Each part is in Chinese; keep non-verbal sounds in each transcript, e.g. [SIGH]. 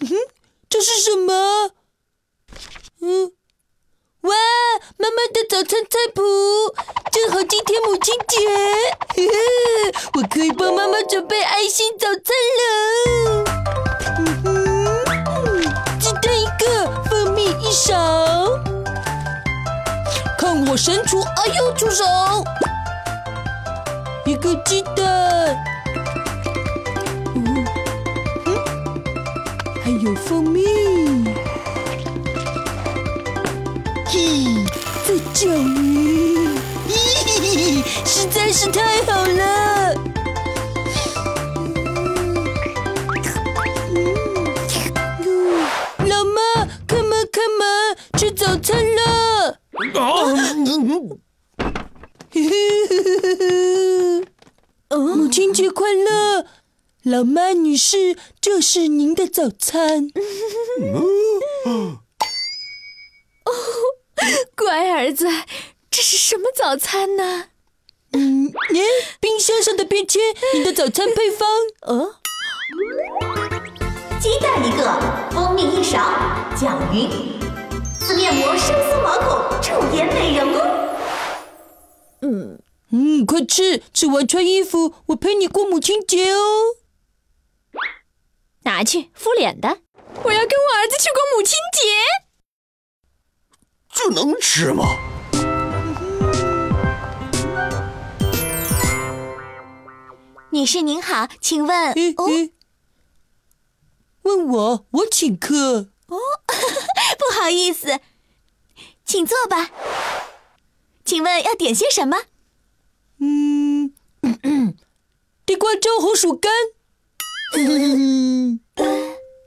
嗯 [LAUGHS] 哼这是什么？嗯，哇，妈妈的早餐菜谱，正好今天母亲节，呵 [LAUGHS] 呵我可以帮妈妈准备爱心早餐了。嗯哼，鸡蛋一个，蜂蜜一勺，看我神厨，哎呦，出手！一个鸡蛋，还有蜂蜜。嘿，再搅匀，咦，实在是太好了。嗯老妈，come on come on，吃早餐了。[LAUGHS] 母亲节快乐，老妈女士，这是您的早餐。哦乖儿子，这是什么早餐呢？嗯，耶，冰箱上的便签，你的早餐配方。哦，鸡蛋一个，蜂蜜一勺，搅匀。撕面膜生松毛孔，驻颜美容哦。嗯，快吃，吃完穿衣服，我陪你过母亲节哦。拿去敷脸的。我要跟我儿子去过母亲节。这能吃吗？女士您好，请问问我，我请客哦。[LAUGHS] 不好意思，请坐吧。请问要点些什么？嗯，[COUGHS] 地瓜粥红薯干。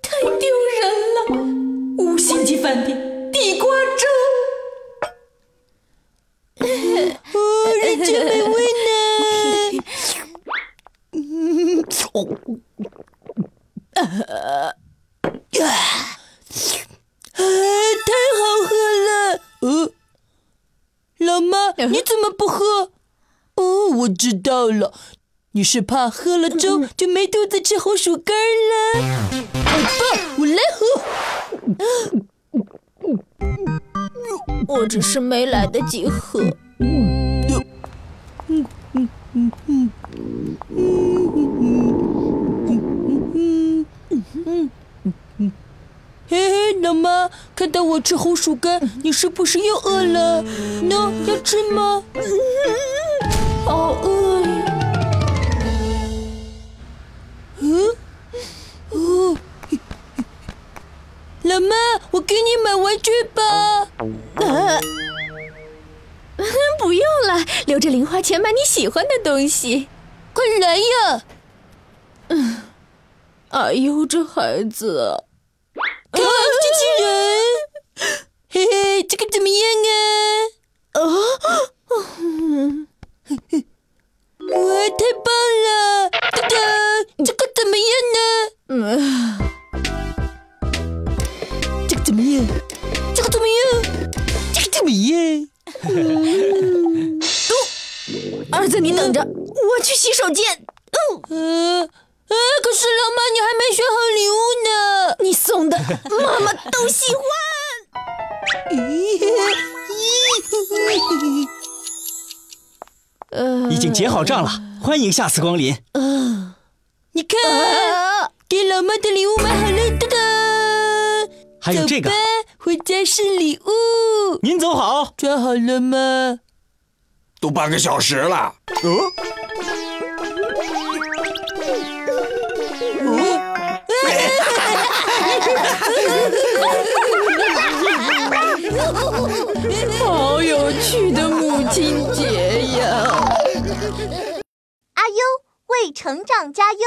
太丢人了！五星级饭店地瓜粥。哦，人间美味呢。哦，啊，太好喝了！呃，老妈，你怎么不喝？哦，我知道了，你是怕喝了粥就没肚子吃红薯干了。好吧，我来喝。我只是没来得及喝。嘿嘿，老妈，看到我吃红薯干，你是不是又饿了？喏，要吃吗？[LAUGHS] 好饿给你买玩具吧。[LAUGHS] 不用了，留着零花钱买你喜欢的东西。快来呀！哎呦，这孩子，啊机器人，嘿嘿，这个怎么样啊？哇，太棒了！这个怎么样呢？嗯，样？儿子你等着，我去洗手间。嗯呃，可是老妈，你还没选好礼物呢。你送的，妈妈都喜欢。[LAUGHS] 呃，已经结好账了，欢迎下次光临。你看，啊给老妈的礼物买好了，噔噔。还有这个走吧，回家是礼物。您走好。穿好了吗？都半个小时了。嗯，[LAUGHS] 好有趣的母亲节呀！阿优为成长加油。